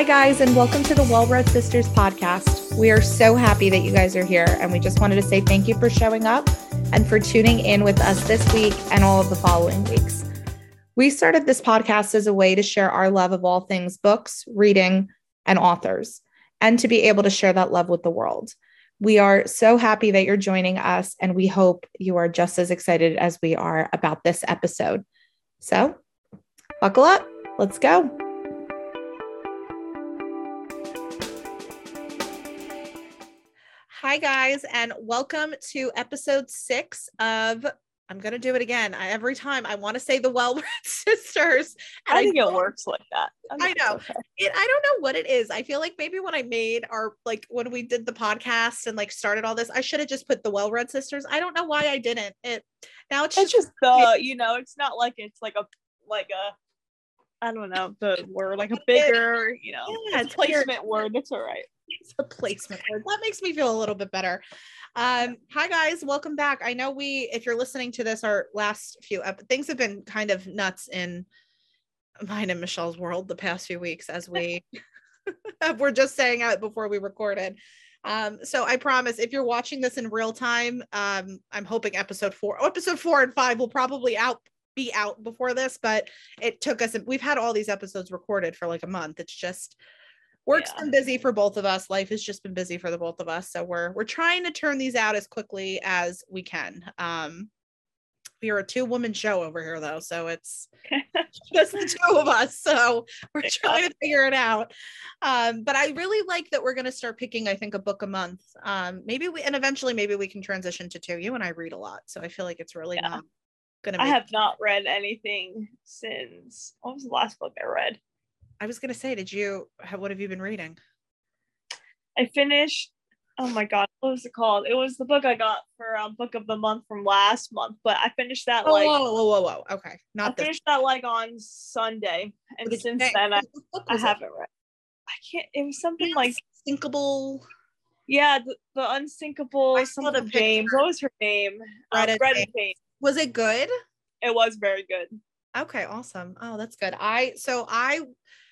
Hi, guys, and welcome to the Well Read Sisters podcast. We are so happy that you guys are here, and we just wanted to say thank you for showing up and for tuning in with us this week and all of the following weeks. We started this podcast as a way to share our love of all things books, reading, and authors, and to be able to share that love with the world. We are so happy that you're joining us, and we hope you are just as excited as we are about this episode. So, buckle up. Let's go. Hi, guys, and welcome to episode six of. I'm going to do it again. I, every time I want to say the Well Read Sisters. I think I it works like that. I, know. Okay. It, I don't know what it is. I feel like maybe when I made our, like when we did the podcast and like started all this, I should have just put the Well Read Sisters. I don't know why I didn't. It now it's, it's just, just the, you know, it's not like it's like a, like a, I don't know the word, like a bigger, you know, yeah, placement word. It's all right a placement word. That makes me feel a little bit better. Um, hi guys, welcome back. I know we, if you're listening to this, our last few ep- things have been kind of nuts in mine and Michelle's world the past few weeks as we we're just saying out before we recorded. Um, so I promise if you're watching this in real time, um, I'm hoping episode four, episode four and five will probably out be out before this, but it took us, we've had all these episodes recorded for like a month. It's just work's yeah. been busy for both of us life has just been busy for the both of us so we're we're trying to turn these out as quickly as we can. Um we are a two woman show over here though so it's just the two of us so we're trying to figure it out. Um but i really like that we're going to start picking i think a book a month. Um maybe we and eventually maybe we can transition to two. You and i read a lot so i feel like it's really yeah. not gonna be i have not read anything since what was the last book i read I was gonna say, did you have what have you been reading? I finished. Oh my god, what was it called? It was the book I got for um, book of the month from last month, but I finished that oh, like whoa, whoa, whoa, whoa. Okay, not I finished that like on Sunday, and since then I, I haven't read. I can't. It was something like sinkable. Yeah, the, the unsinkable something James. What was her name? Um, Red James. Was it good? It was very good. Okay, awesome. Oh, that's good. I so I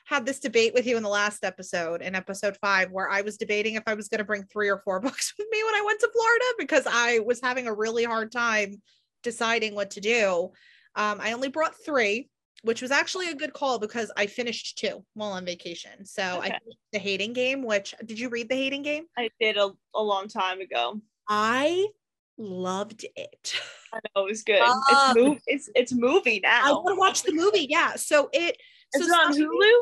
had this debate with you in the last episode, in episode five, where I was debating if I was going to bring three or four books with me when I went to Florida because I was having a really hard time deciding what to do. Um, I only brought three, which was actually a good call because I finished two while on vacation. So okay. I the hating game, which did you read the hating game? I did a, a long time ago. I loved it. I know it was good. Um, it's, mov- it's it's movie now. I want to watch the movie. Yeah. So it so it's on Hulu.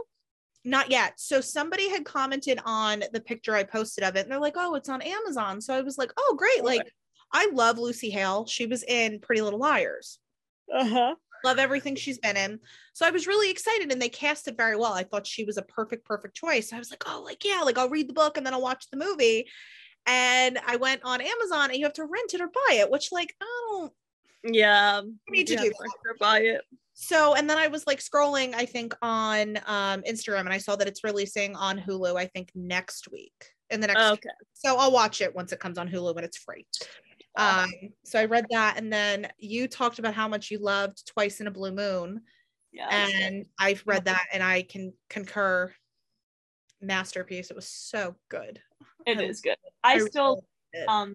Not yet. So somebody had commented on the picture I posted of it, and they're like, "Oh, it's on Amazon." So I was like, "Oh, great!" Like, I love Lucy Hale. She was in Pretty Little Liars. Uh huh. Love everything she's been in. So I was really excited, and they cast it very well. I thought she was a perfect, perfect choice. I was like, "Oh, like yeah, like I'll read the book and then I'll watch the movie." And I went on Amazon, and you have to rent it or buy it, which like I don't. Yeah, need to do or buy it so and then i was like scrolling i think on um instagram and i saw that it's releasing on hulu i think next week in the next okay. So i'll watch it once it comes on hulu when it's free. Um so i read that and then you talked about how much you loved twice in a blue moon yeah and i've read that and i can concur. Masterpiece it was so good. It is good. I, I still um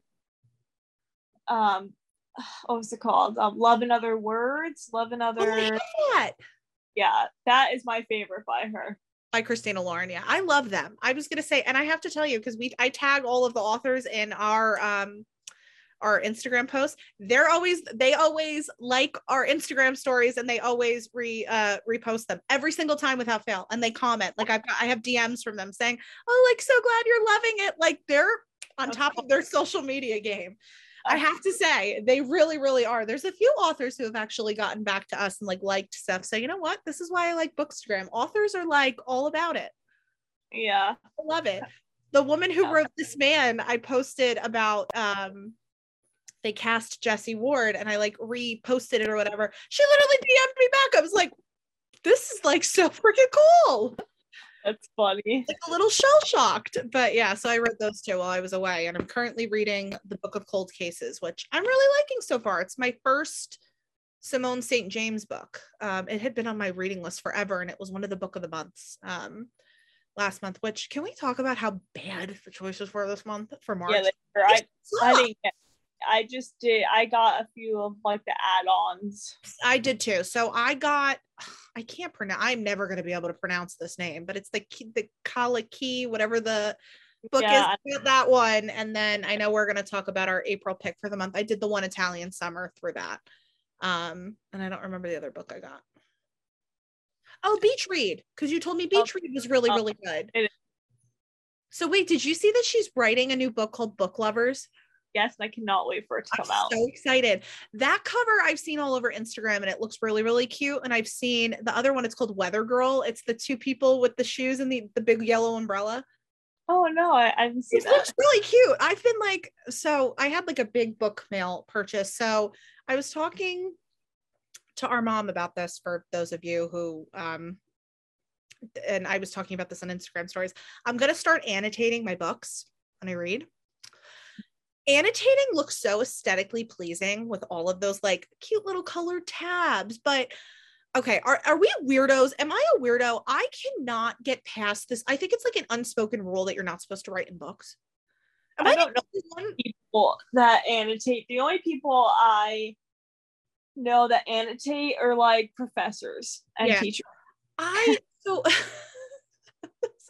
um what was it called? Um, Love in Other Words. Love in Other. Oh, that. Yeah, that is my favorite by her. By Christina Lauren. Yeah, I love them. I was gonna say, and I have to tell you because we I tag all of the authors in our um our Instagram posts. They're always they always like our Instagram stories and they always re uh repost them every single time without fail. And they comment like I've got I have DMs from them saying, "Oh, like so glad you're loving it." Like they're on top of their social media game. I have to say, they really, really are. There's a few authors who have actually gotten back to us and like liked stuff. So you know what? This is why I like Bookstagram. Authors are like all about it. Yeah. I love it. The woman who yeah. wrote this man, I posted about um they cast Jesse Ward and I like reposted it or whatever. She literally DM'd me back. I was like, this is like so freaking cool. That's funny. Like a little shell shocked. But yeah, so I read those two while I was away. And I'm currently reading the Book of Cold Cases, which I'm really liking so far. It's my first Simone St. James book. Um, it had been on my reading list forever and it was one of the book of the months. Um, last month. Which can we talk about how bad the choices were this month for March? Yeah, I, I didn't get. I just did. I got a few of like the add-ons. I did too. So I got. I can't pronounce. I'm never going to be able to pronounce this name, but it's the the Kaliki, whatever the book yeah. is that one. And then I know we're going to talk about our April pick for the month. I did the one Italian summer through that. Um, and I don't remember the other book I got. Oh, Beach Read, because you told me Beach oh, Read was really, oh, really good. So wait, did you see that she's writing a new book called Book Lovers? Yes, and I cannot wait for it to come I'm out. So excited. That cover I've seen all over Instagram and it looks really, really cute. And I've seen the other one, it's called Weather Girl. It's the two people with the shoes and the, the big yellow umbrella. Oh no, I, I haven't seen it. Looks really cute. I've been like, so I had like a big book mail purchase. So I was talking to our mom about this for those of you who um and I was talking about this on Instagram stories. I'm gonna start annotating my books when I read. Annotating looks so aesthetically pleasing with all of those like cute little colored tabs, but okay, are, are we weirdos? Am I a weirdo? I cannot get past this. I think it's like an unspoken rule that you're not supposed to write in books. Am I, I don't know people that annotate. The only people I know that annotate are like professors and yeah. teachers. I so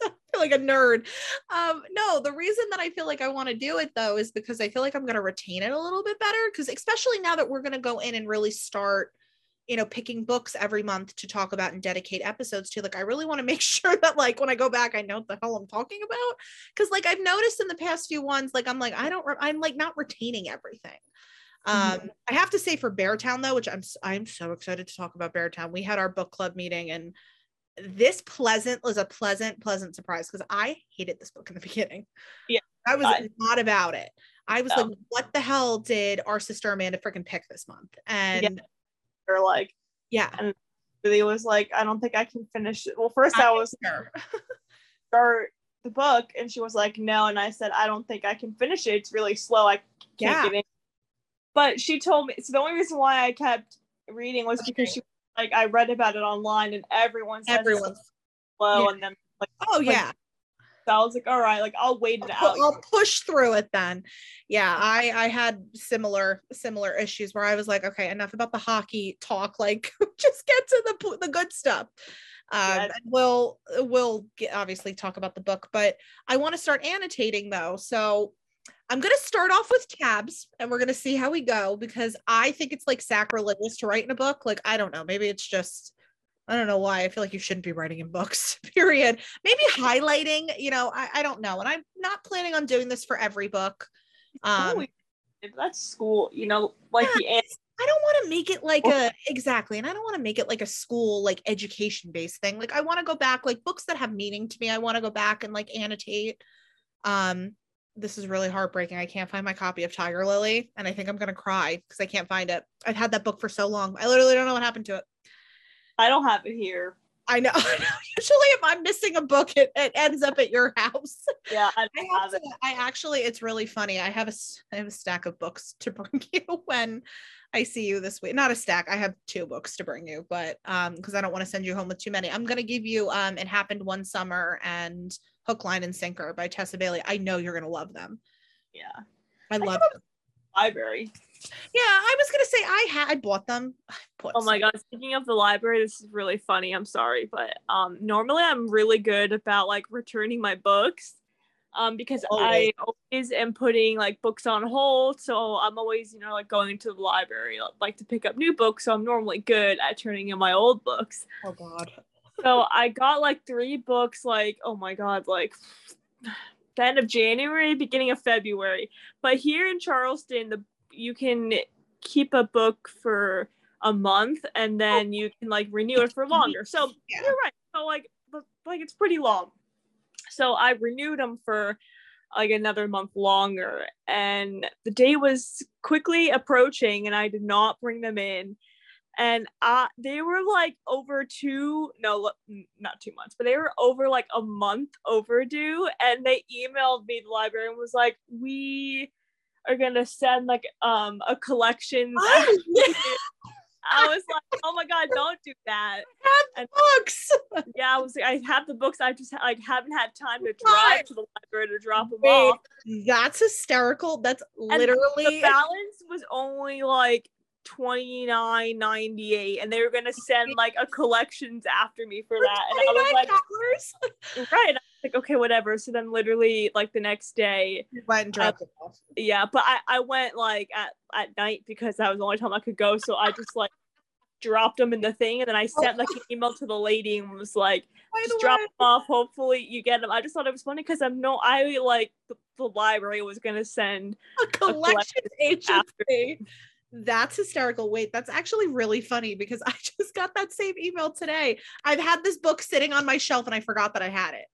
I feel like a nerd. Um, no, the reason that I feel like I want to do it though is because I feel like I'm going to retain it a little bit better. Because especially now that we're going to go in and really start, you know, picking books every month to talk about and dedicate episodes to. Like, I really want to make sure that like when I go back, I know what the hell I'm talking about. Because like I've noticed in the past few ones, like I'm like I don't, re- I'm like not retaining everything. Mm-hmm. Um. I have to say for Beartown though, which I'm I'm so excited to talk about Beartown. We had our book club meeting and this pleasant was a pleasant, pleasant surprise because I hated this book in the beginning. Yeah. I was not about it. I was no. like, what the hell did our sister Amanda freaking pick this month? And yeah. or like, yeah. And really was like, I don't think I can finish it. Well, first I, I was start the book and she was like, no. And I said, I don't think I can finish it. It's really slow. I can't yeah. get in but she told me so the only reason why I kept reading was because she like I read about it online and everyone says everyone's slow yeah. and then like oh yeah. so I was like, all right, like I'll wait it out. I'll push through it then. Yeah, I I had similar similar issues where I was like, okay, enough about the hockey talk. Like, just get to the the good stuff. Um, yeah. we'll we'll get, obviously talk about the book, but I want to start annotating though. So I'm going to start off with tabs and we're going to see how we go because I think it's like sacrilegious to write in a book. Like, I don't know. Maybe it's just, I don't know why. I feel like you shouldn't be writing in books, period. Maybe highlighting, you know, I, I don't know. And I'm not planning on doing this for every book. Um, that's school, you know, like yeah, the I don't want to make it like a exactly, and I don't want to make it like a school like education based thing. Like I want to go back like books that have meaning to me. I want to go back and like annotate. Um, this is really heartbreaking. I can't find my copy of Tiger Lily, and I think I'm gonna cry because I can't find it. I've had that book for so long. I literally don't know what happened to it. I don't have it here. I know. Usually, if I'm missing a book, it, it ends up at your house. Yeah, I, I have, to, it. I actually, it's really funny. I have a, I have a stack of books to bring you when I see you this week. Not a stack. I have two books to bring you, but um, because I don't want to send you home with too many, I'm gonna give you um, it happened one summer and Hook, Line, and Sinker by Tessa Bailey. I know you're gonna love them. Yeah, I love them. Library. Yeah, I was gonna say I had I bought them. Oh my god! Speaking of the library, this is really funny. I'm sorry, but um, normally I'm really good about like returning my books, um, because oh, I always am putting like books on hold. So I'm always you know like going to the library like to pick up new books. So I'm normally good at turning in my old books. Oh god so I got like three books, like, oh my God, like the end of January, beginning of February. But here in Charleston, the you can keep a book for a month and then you can like renew it for longer. So yeah. you're right. So like like it's pretty long. So I renewed them for like another month longer and the day was quickly approaching and I did not bring them in and uh, they were like over two no not two months but they were over like a month overdue and they emailed me the library and was like we are gonna send like um a collection I I was like, oh my god, don't do that. Have books. Yeah, I was. like, I have the books. I just like haven't had time to drive to the library to drop them Wait, off. That's hysterical. That's And literally the balance was only like twenty nine ninety eight, and they were gonna send like a collections after me for that, and I was like, $29. right. I was like, okay, whatever. So then, literally, like the next day, You went and dropped um, it off. yeah, but I I went like at at night because that was the only time I could go. So I just like dropped them in the thing, and then I sent like an email to the lady and was like, just drop them off. Hopefully, you get them. I just thought it was funny because I'm no, I like the, the library was gonna send a collection collection agency. That's hysterical. Wait, that's actually really funny because I just got that same email today. I've had this book sitting on my shelf and I forgot that I had it.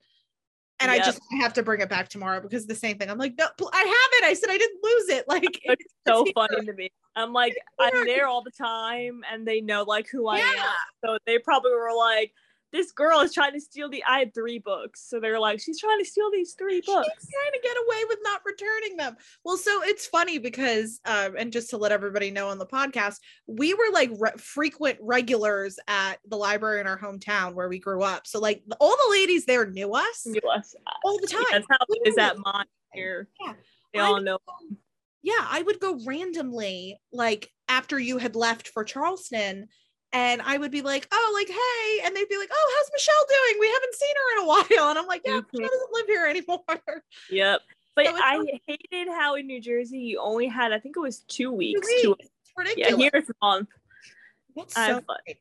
And I just have to bring it back tomorrow because the same thing. I'm like, no, I have it. I said I didn't lose it. Like It's so here. funny to me. I'm like. I'm there all the time, and they know like who I am. So they probably were like, "This girl is trying to steal the." I had three books, so they're like, "She's trying to steal these three books." She's trying to get away with not returning them. Well, so it's funny because, um, and just to let everybody know on the podcast, we were like re- frequent regulars at the library in our hometown where we grew up. So like all the ladies there knew us Knew US. all the time. That's how it is at mine here. Yeah. They I all know. yeah, I would go randomly, like after you had left for Charleston, and I would be like, oh, like, hey. And they'd be like, oh, how's Michelle doing? We haven't seen her in a while. And I'm like, yeah, Mhm. Michelle doesn't live here anymore. Yep. But So I like- hated how in New Jersey you only had, I think it was two weeks. Two Weeks. Yeah, here it's a month. That's so have fun. nice.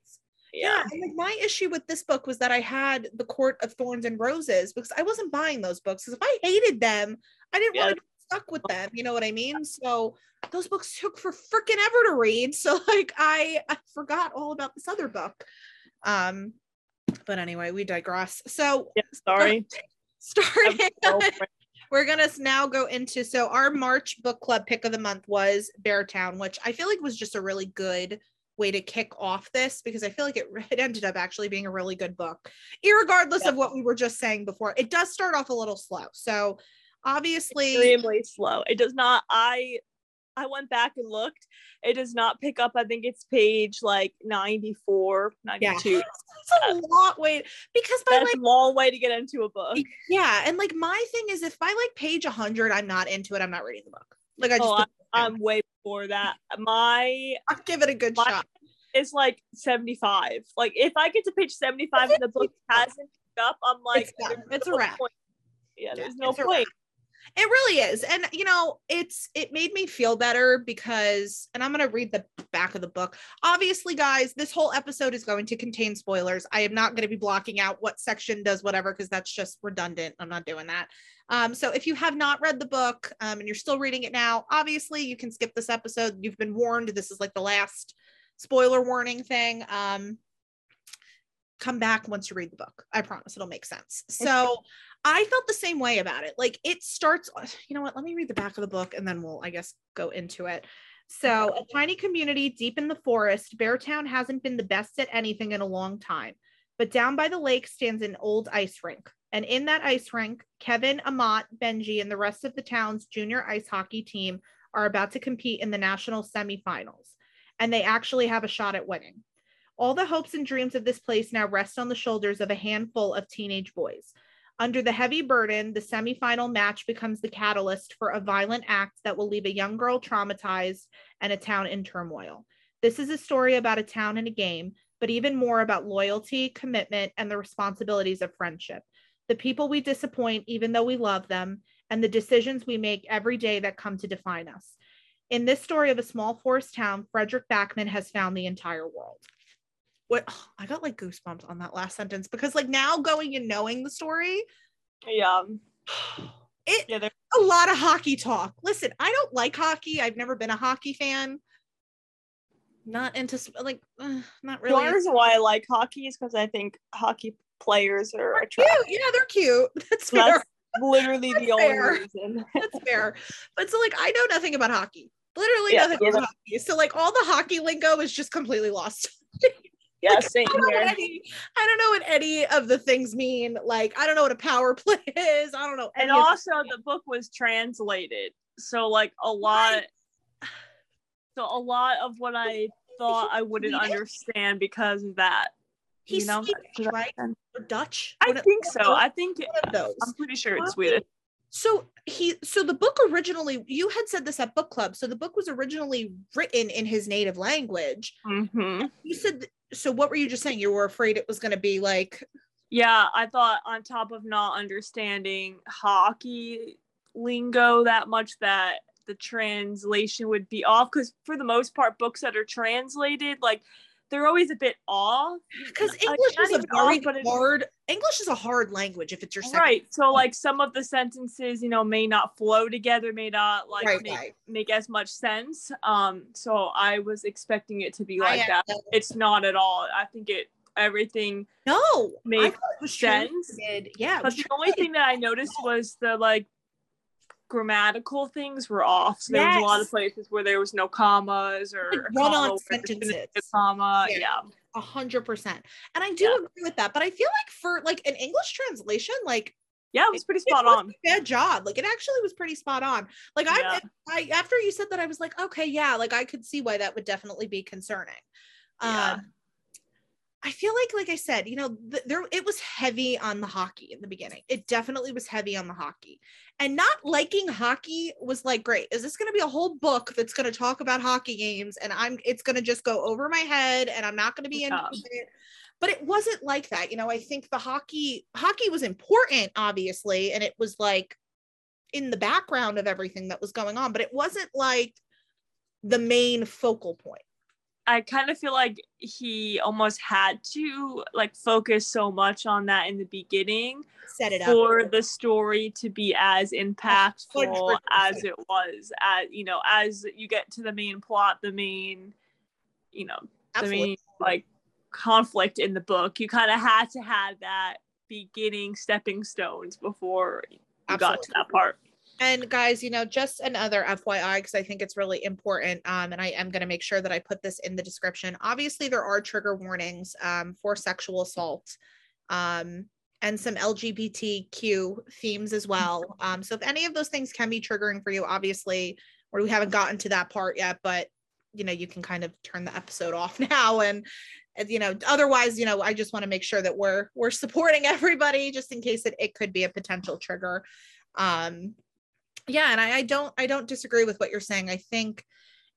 Yeah. Yeah. Like my issue with this book was that I had The Court of Thorns and Roses because I wasn't buying those books. Because if I hated them, I didn't Yeah. want to stuck with them. You know what I mean? So those books took for freaking ever to read. So like I I forgot all about this other book. Um, but anyway, we digress. So Yeah, sorry. starting we're gonna now go into so our march book club pick of the month was beartown which i feel like was just a really good way to kick off this because i feel like it, it ended up actually being a really good book irregardless Yeah. of what we were just saying before it does start off a little slow so obviously extremely slow. It does not. I I went back and looked. It does not pick up. I think it's page like 94, 92. it's a uh, lot wait because by That's like a long way to get into a book. yeah and like my thing is if by like page 100 i'm not into it i'm not reading the book like i just Oh, don't- I'm way before that. My I'll give it a good shot it's like 75. Like if I get to page 75 and the book hasn't picked up, I'm like, It's It's a wrap. point. Yeah, Yeah, there's no point. It really is. And you know, it's it made me feel better because and I'm going to read the back of the book. Obviously, guys, this whole episode is going to contain spoilers. I am not going to be blocking out what section does whatever because that's just redundant. I'm not doing that. Um, so if you have not read the book um, and you're still reading it now, obviously you can skip this episode. You've been warned. This is like the last spoiler warning thing. Um, come back once you read the book. I promise it'll make sense. So I felt the same way about it. Like it starts, you know what? Let me read the back of the book and then we'll, I guess, go into it. So, a tiny community deep in the forest, Beartown hasn't been the best at anything in a long time. But down by the lake stands an old ice rink. And in that ice rink, Kevin, Amat, Benji, and the rest of the town's junior ice hockey team are about to compete in the national semifinals. And they actually have a shot at winning. All the hopes and dreams of this place now rest on the shoulders of a handful of teenage boys. Under the heavy burden, the semifinal match becomes the catalyst for a violent act that will leave a young girl traumatized and a town in turmoil. This is a story about a town and a game, but even more about loyalty, commitment, and the responsibilities of friendship. The people we disappoint, even though we love them, and the decisions we make every day that come to define us. In this story of a small forest town, Fredrik Backman has found the entire world. What I got like goosebumps on that last sentence because, like, now going and knowing the story, Yeah. it Yeah, there- a lot of hockey talk. Listen, I don't like hockey. I've never been a hockey fan. Not into like, uh, not The only really. reason why I like hockey is because I think hockey players are They're cute. Yeah, they're cute. That's fair. That's literally the only fair. reason. That's fair. But so like, I know nothing about hockey. Literally Yeah, nothing yeah. about hockey. So like, all the hockey lingo is just completely lost. Yeah, Like, same I don't, know what here. any, I don't know what any of the things mean. Like, I don't know what a power play is. I don't know. And any of- also the book was translated. So like a lot so a lot of what I thought I wouldn't Swedish? understand because of that. He's you know, Swedish, right? Or Dutch. I One of- think so. I think one of those. I'm pretty sure it's Why? Swedish. So he so the book originally you had said this at book club. So the book was originally written in his native language. hmm You said th- so what were you just saying? You were afraid it was going to be like Yeah, I thought on top of not understanding hockey lingo that much that the translation would be off because for the most part books that are translated like they're always a bit off. Because English is a very off, hard English is a hard language if it's your second right so like some of the sentences you know may not flow together may not like Right, make, right. make as much sense um so i was expecting it to be like that. it's not at all. I think it everything No, I Make thought it was sense. Yeah, but the only thing that i noticed was the like grammatical things were off so there was a lot of places where there was no commas or Like run-on comma where there shouldn't be a sentences. comma Yeah. yeah a hundred percent. And I do Yeah. agree with that. But I feel like for like an English translation, like yeah it was pretty spot wasn't on a bad job. Like it actually was pretty spot on. Like I, Yeah. I after you said that, I was like, okay, yeah, like I could see why that would definitely be concerning. Yeah. Um, I feel like, like I said, you know, th- there it was heavy on the hockey in the beginning. It definitely was heavy on the hockey, and not liking hockey was like, great. Is this going to be a whole book that's going to talk about hockey games, and I'm it's going to just go over my head, and I'm not going to be into it but it wasn't like that you know i think the hockey hockey was important obviously and it was like in the background of everything that was going on but it wasn't like the main focal point I kind of feel like he almost had to like focus so much on that in the beginning set it up. for the story to be as impactful 100%. as it was as you know as you get to the main plot the main you know the main like conflict in the book you kind of had to have that beginning stepping stones before you got to that part and guys you know just another fyi because i think it's really important um, and i am going to make sure that i put this in the description. Obviously there are trigger warnings um, for sexual assault um, and some lgbtq themes as well. Um, so if any of those things can be triggering for you obviously or we haven't gotten to that part yet but you know you can kind of turn the episode off now and and, you know otherwise you know i just want to make sure that we're we're supporting everybody just in case it, it could be a potential trigger. Um yeah and I, I don't i don't disagree with what you're saying. I think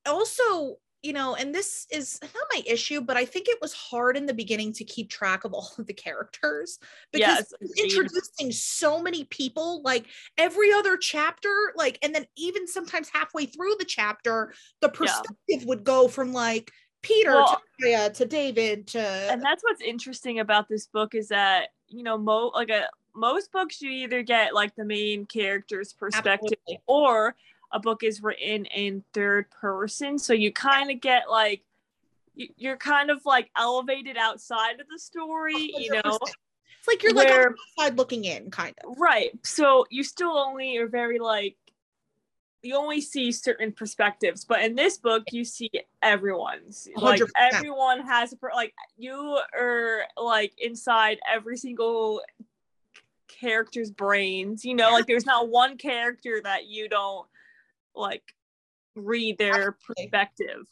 also you know and this is not my issue but i think it was hard in the beginning to keep track of all of the characters because yes introducing so many people like every other chapter like and then even sometimes halfway through the chapter the perspective would go from like peter Well- to to david to and that's what's interesting about this book is that you know mo like a most books you either get like the main character's perspective Absolutely. or a book is written in third person. So you kind of get like you- you're kind of like elevated outside of the story you know? it's like you're like where- the outside looking in kind of. Right. So you still only are very like you only see certain perspectives but in this book you see everyone's. Like 100%. everyone has a per- like you are like inside every single character's brains you know like there's not one character that you don't like read their Absolutely. perspective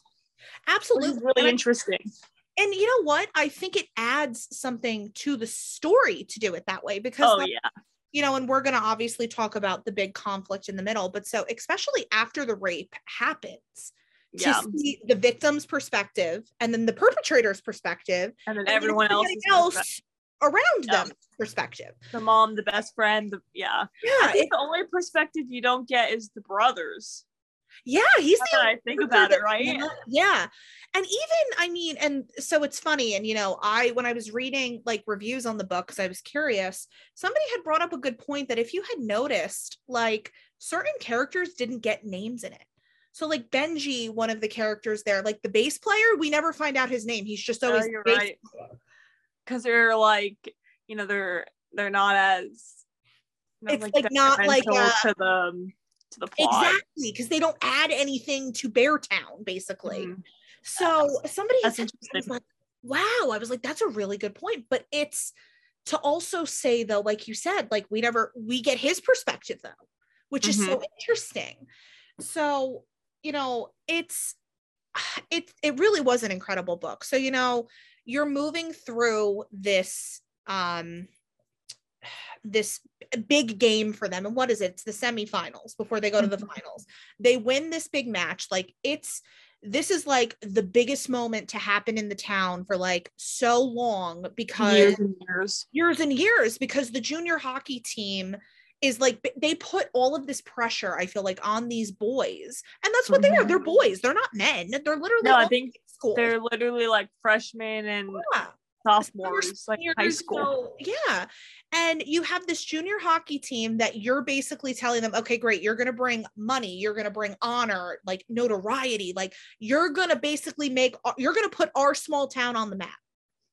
absolutely. really And I- interesting. And you know what? I think it adds something to the story to do it that way because oh like, yeah. you know and we're going to obviously talk about the big conflict in the middle but so especially after the rape happens to yeah. see the victim's perspective and then the perpetrator's perspective and then and everyone else's else around Yeah. them perspective the mom the best friend the yeah yeah I think it- the only perspective you don't get is the brothers. yeah he's the I think about it, that- right? yeah and even i mean and so it's funny and you know i when i was reading like reviews on the book because i was curious somebody had brought up a good point that if you had noticed like certain characters didn't get names in it so like benji one of the characters there like the bass player we never find out his name he's just No, always bass right. Because they're like, you know, they're they're not as It's, like, not like, detrimental uh, to the to the plot. exactly because they don't add anything to beartown basically Mhm. So somebody That's interesting. like, wow, I was like, that's a really good point. But it's to also say though, like you said, like we never we get his perspective though, which is Mm-hmm. so interesting. So, you know, it's it it really was an incredible book. So you know, you're moving through this um this big game for them. And what is it? It's the semifinals before they go to the Mhm. finals. They win this big match. Like it's this is like the biggest moment to happen in the town for like so long because years and years. years and years because the junior hockey team is like they put all of this pressure i feel like on these boys. And that's what they are. They're Mhm. boys. They're not men. They're literally No, I think in school They're literally like freshmen and yeah. sophomores, like high school. so- yeah. And you have this junior hockey team that you're basically telling them, okay, great, you're going to bring money, you're going to bring honor, like notoriety, like you're going to basically make, you're going to put our small town on the map.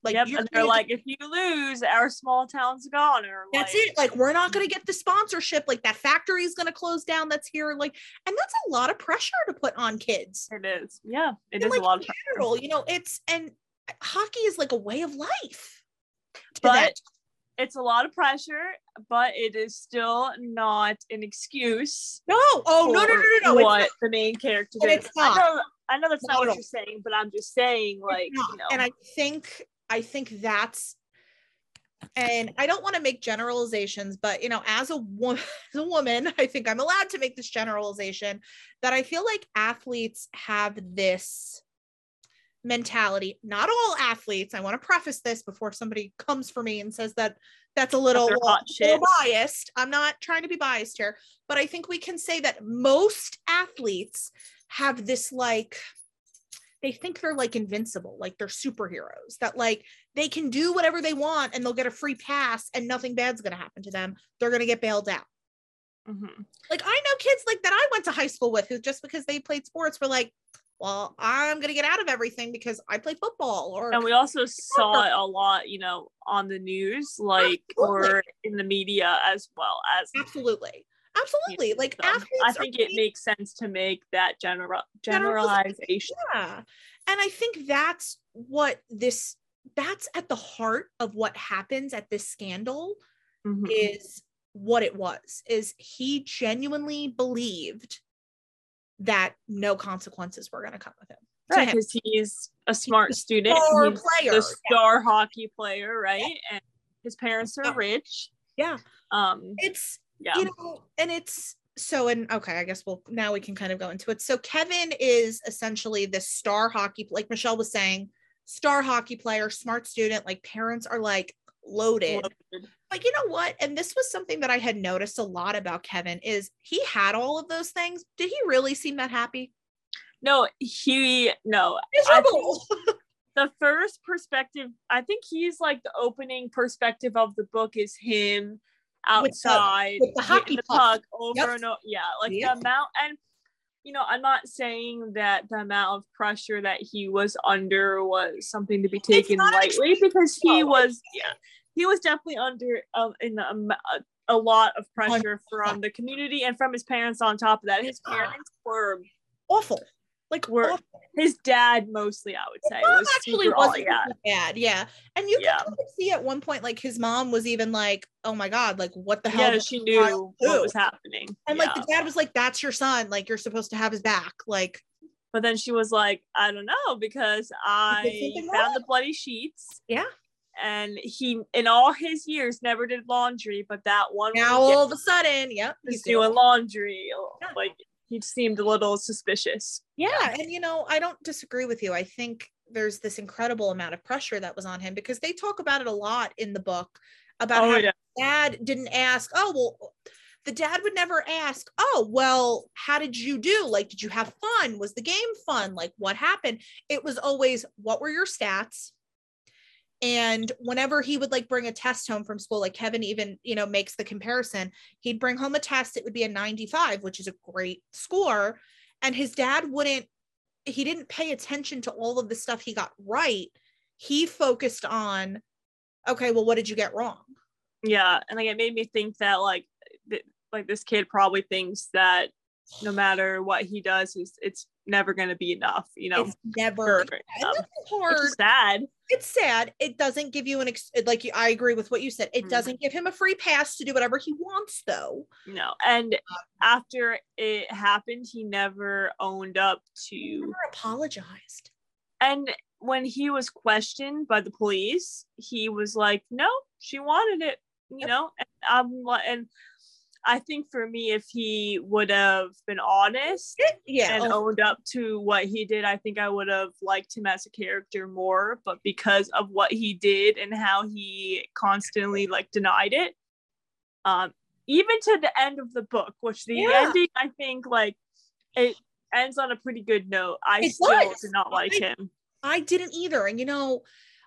Like, yep, you're and they're like, if you lose, our small town's gone. Or that's like, it. Like, we're not going to get the sponsorship. Like, that factory is going to close down. That's here. Like, and that's a lot of pressure to put on kids. It is. Yeah, it And, is like, a lot of pressure. you know, it's, and uh, hockey is like a way of life. But them. it's a lot of pressure, but it is still not an excuse. no, oh, no, no, no, no, no. What not. the main character did. it's I not. know, I know that's No, not what you're saying, but I'm just saying, like, you know, and i think i think that's and i don't want to make generalizations but you know as a woman as a woman i think i'm allowed to make this generalization that i feel like athletes have this mentality. Not all athletes i want to preface this before somebody comes for me and says that that's a little, well, little biased. I'm not trying to be biased here but i think we can say that most athletes have this like they think they're like invincible, like they're superheroes, that like they can do whatever they want and they'll get a free pass and nothing bad's going to happen to them. They're going to get bailed out. Mhm. Like I know kids like that I went to high school with who just because they played sports were like, well, I'm going to get out of everything because I play football or and we also saw it a lot, you know, on the news, like, Absolutely. or in the media as well as. absolutely. Absolutely. Like So, athletes I think it makes sense to make that general Generalization. Yeah. And I think that's what this that's at the heart of what happens at this scandal Mhm. is what it was is he genuinely believed that no consequences were going to come with him Right, because he's a smart student. Star He's player the star hockey player, right? And his parents Yeah. are rich. yeah Um, it's yeah. you know and it's so and okay i guess we'll now we can kind of go into it so kevin is essentially this star hockey like michelle was saying star hockey player smart student like parents are like loaded Loaded. but you know what and this was something that i had noticed a lot about kevin is he had all of those things did he really seem that happy No, he no. Miserable the first perspective, I think he's like the opening perspective of the book is him With the- outside with the hockey the puck. over Yep. and over. Yeah, like Yep. the amount and you know, I'm not saying that the amount of pressure that he was under was something to be taken lightly because he No. was yeah, he was definitely under um, in the, um, a, a lot of pressure from the community and from his parents on top of that. His parents were awful like Were- awful. his dad mostly, I would say, mom was actually wasn't yeah. bad yeah and you Yeah. can kind of see at one point like his mom was even like oh my god like what the hell Yeah, she knew what was happening. and yeah. like the dad was like that's your son like you're supposed to have his back like but then she was like, I don't know, because I found the bloody sheets. Yeah. And he in all his years never did laundry, but that one now all of a sudden yep he was he's doing laundry. Yeah. Like he seemed a little suspicious. Yeah, and you know, I don't disagree with you. I think there's this incredible amount of pressure that was on him because they talk about it a lot in the book about Oh how yeah. dad didn't ask, oh, well, the dad would never ask, oh, well, how did you do? Like, did you have fun? Was the game fun? Like, what happened? It was always, what were your stats? And whenever he would like bring a test home from school, like Kevin even, you know, makes the comparison, he'd bring home a test, it would be a 95, which is a great score. And his dad wouldn't, he didn't pay attention to all of the stuff he got right. He focused on, okay, well, what did you get wrong? Yeah. And like it made me think that like th- like this kid probably thinks that no matter what he does, it's, it's never going to be enough, you know. It's never um, that's hard. Sad. it's sad. It doesn't give you an ex- like I agree with what you said. It Mhm. doesn't give him a free pass to do whatever he wants though. No. And after it happened, he never owned up to never apologized. and when he was questioned by the police, he was like, "No, she wanted it," you Yep. know. And I'm like, and I think for me, if he would have been honest Yeah. and oh, owned up to what he did, I think I would have liked him as a character more. But because of what he did and how he constantly like denied it, um, even to the end of the book, which the Yeah. ending, I think, like it ends on a pretty good note. I It still does. did not like I- him. I didn't either. And you know,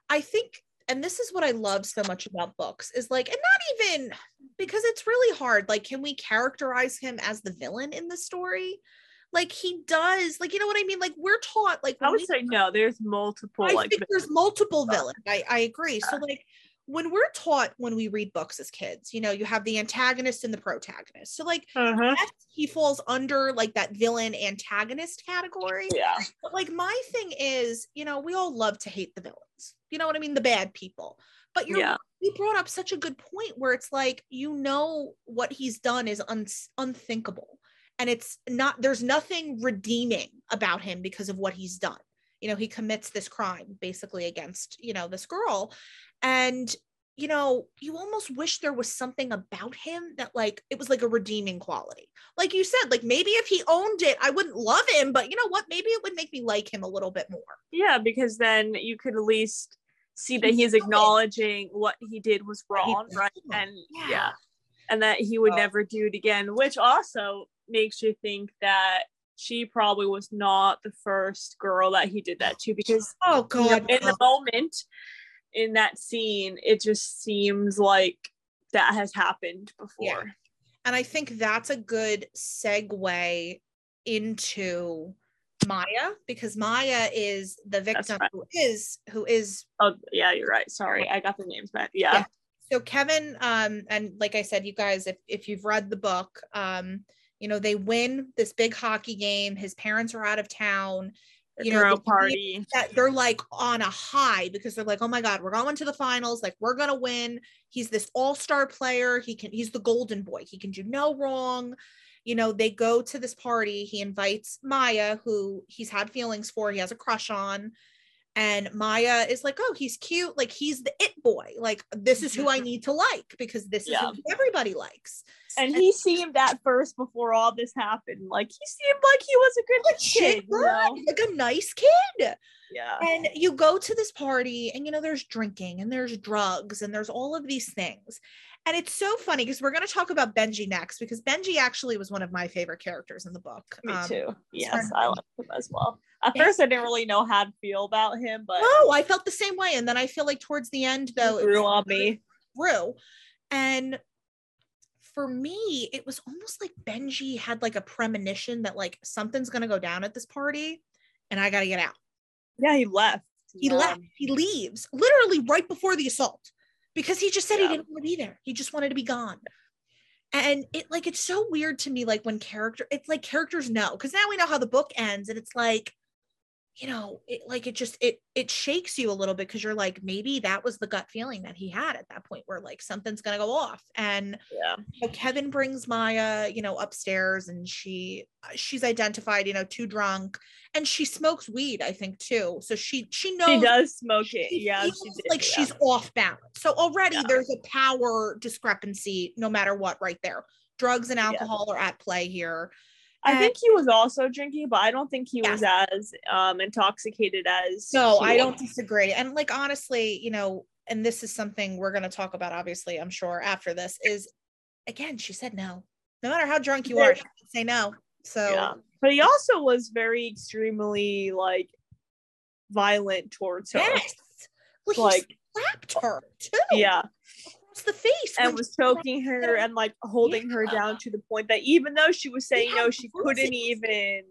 I think, and this is what I love so much about books is like, and not even because it's really hard. Like, can we characterize him as the villain in the story? Like he does, like you know what I mean. Like we're taught, like I would we say no. There's multiple I like think there's multiple Yeah. villains. I, I agree. So like when we're taught when we read books as kids, you know, you have the antagonist and the protagonist. So like uh-huh. yes, he falls under like that villain antagonist category. yeah, But like my thing is, you know, we all love to hate the villains. You know what I mean? The bad people. But you're yeah, you brought up such a good point where it's like you know what he's done is un- unthinkable and it's not there's nothing redeeming about him because of what he's done you know he commits this crime basically against you know this girl and you know you almost wish there was something about him that like it was like a redeeming quality like you said like maybe if he owned it i wouldn't love him but you know what maybe it would make me like him a little bit more yeah. Because then you could at least see that He's he's doing it. acknowledging what he did was wrong, right? And Yeah. yeah. and that he would Oh. never do it again, which also makes you think that she probably was not the first girl that he did that to because oh god in the moment in that scene it just seems like that has happened before. Yeah. And I think that's a good segue into Maya because Maya is the victim right. who is who is oh yeah you're right. Sorry i got the names back. Yeah, Yeah. so Kevin um and like I said you guys if if you've read the book um you know they win this big hockey game. His parents are out of town you know party that they're like on a high because they're like, oh my God, we're going to the finals. Like, we're going to win. He's this all star player. He can, he's the golden boy. He can do no wrong. You know, they go to this party. He invites Maya, who he's had feelings for, he has a crush on. And Maya is like, oh, he's cute. Like, he's the it boy. Like, this is who I need to like because this is who everybody likes. and he seemed at first before all this happened like he seemed like he was a good Like, shit, kid you know? like a nice kid. yeah and you go to this party and you know there's drinking and there's drugs and there's all of these things and it's so funny because we're going to talk about benji next because benji actually was one of my favorite characters in the book me Um, too yes i like him as well at first i didn't really know how to feel about him but no i felt the same way and then i feel like towards the end though it grew on me. Grew. and for me it was almost like benji had like a premonition that like something's going to go down at this party and i got to get out. Yeah he left. He Yeah. left. He leaves literally right before the assault because he just said he didn't want to be there. He just wanted to be gone. And it like it's so weird to me like when character it's like characters know because now we know how the book ends and it's like you know it like it just it it shakes you a little bit because you're like maybe that was the gut feeling that he had at that point where like something's gonna go off and yeah you know, Kevin brings Maya, you know, upstairs and she uh, she's identified, you know, too drunk and she smokes weed, I think too. So she she knows she does smoke it yeah she did like yeah. she's off balance. So already Yeah. there's a power discrepancy no matter what right there. Drugs and alcohol are at play here. I think he was also drinking, but I don't think he was as um intoxicated as No, I don't disagree. And like honestly, you know, and this is something we're going to talk about obviously, I'm sure after this is again, she said no. No matter how drunk you are, say no. So Yeah. But he also was very extremely like violent towards her. yes. Well, he Like slapped her too. yeah. Across the face. And was choking her and like holding her down to the point that even though she was saying no, she couldn't even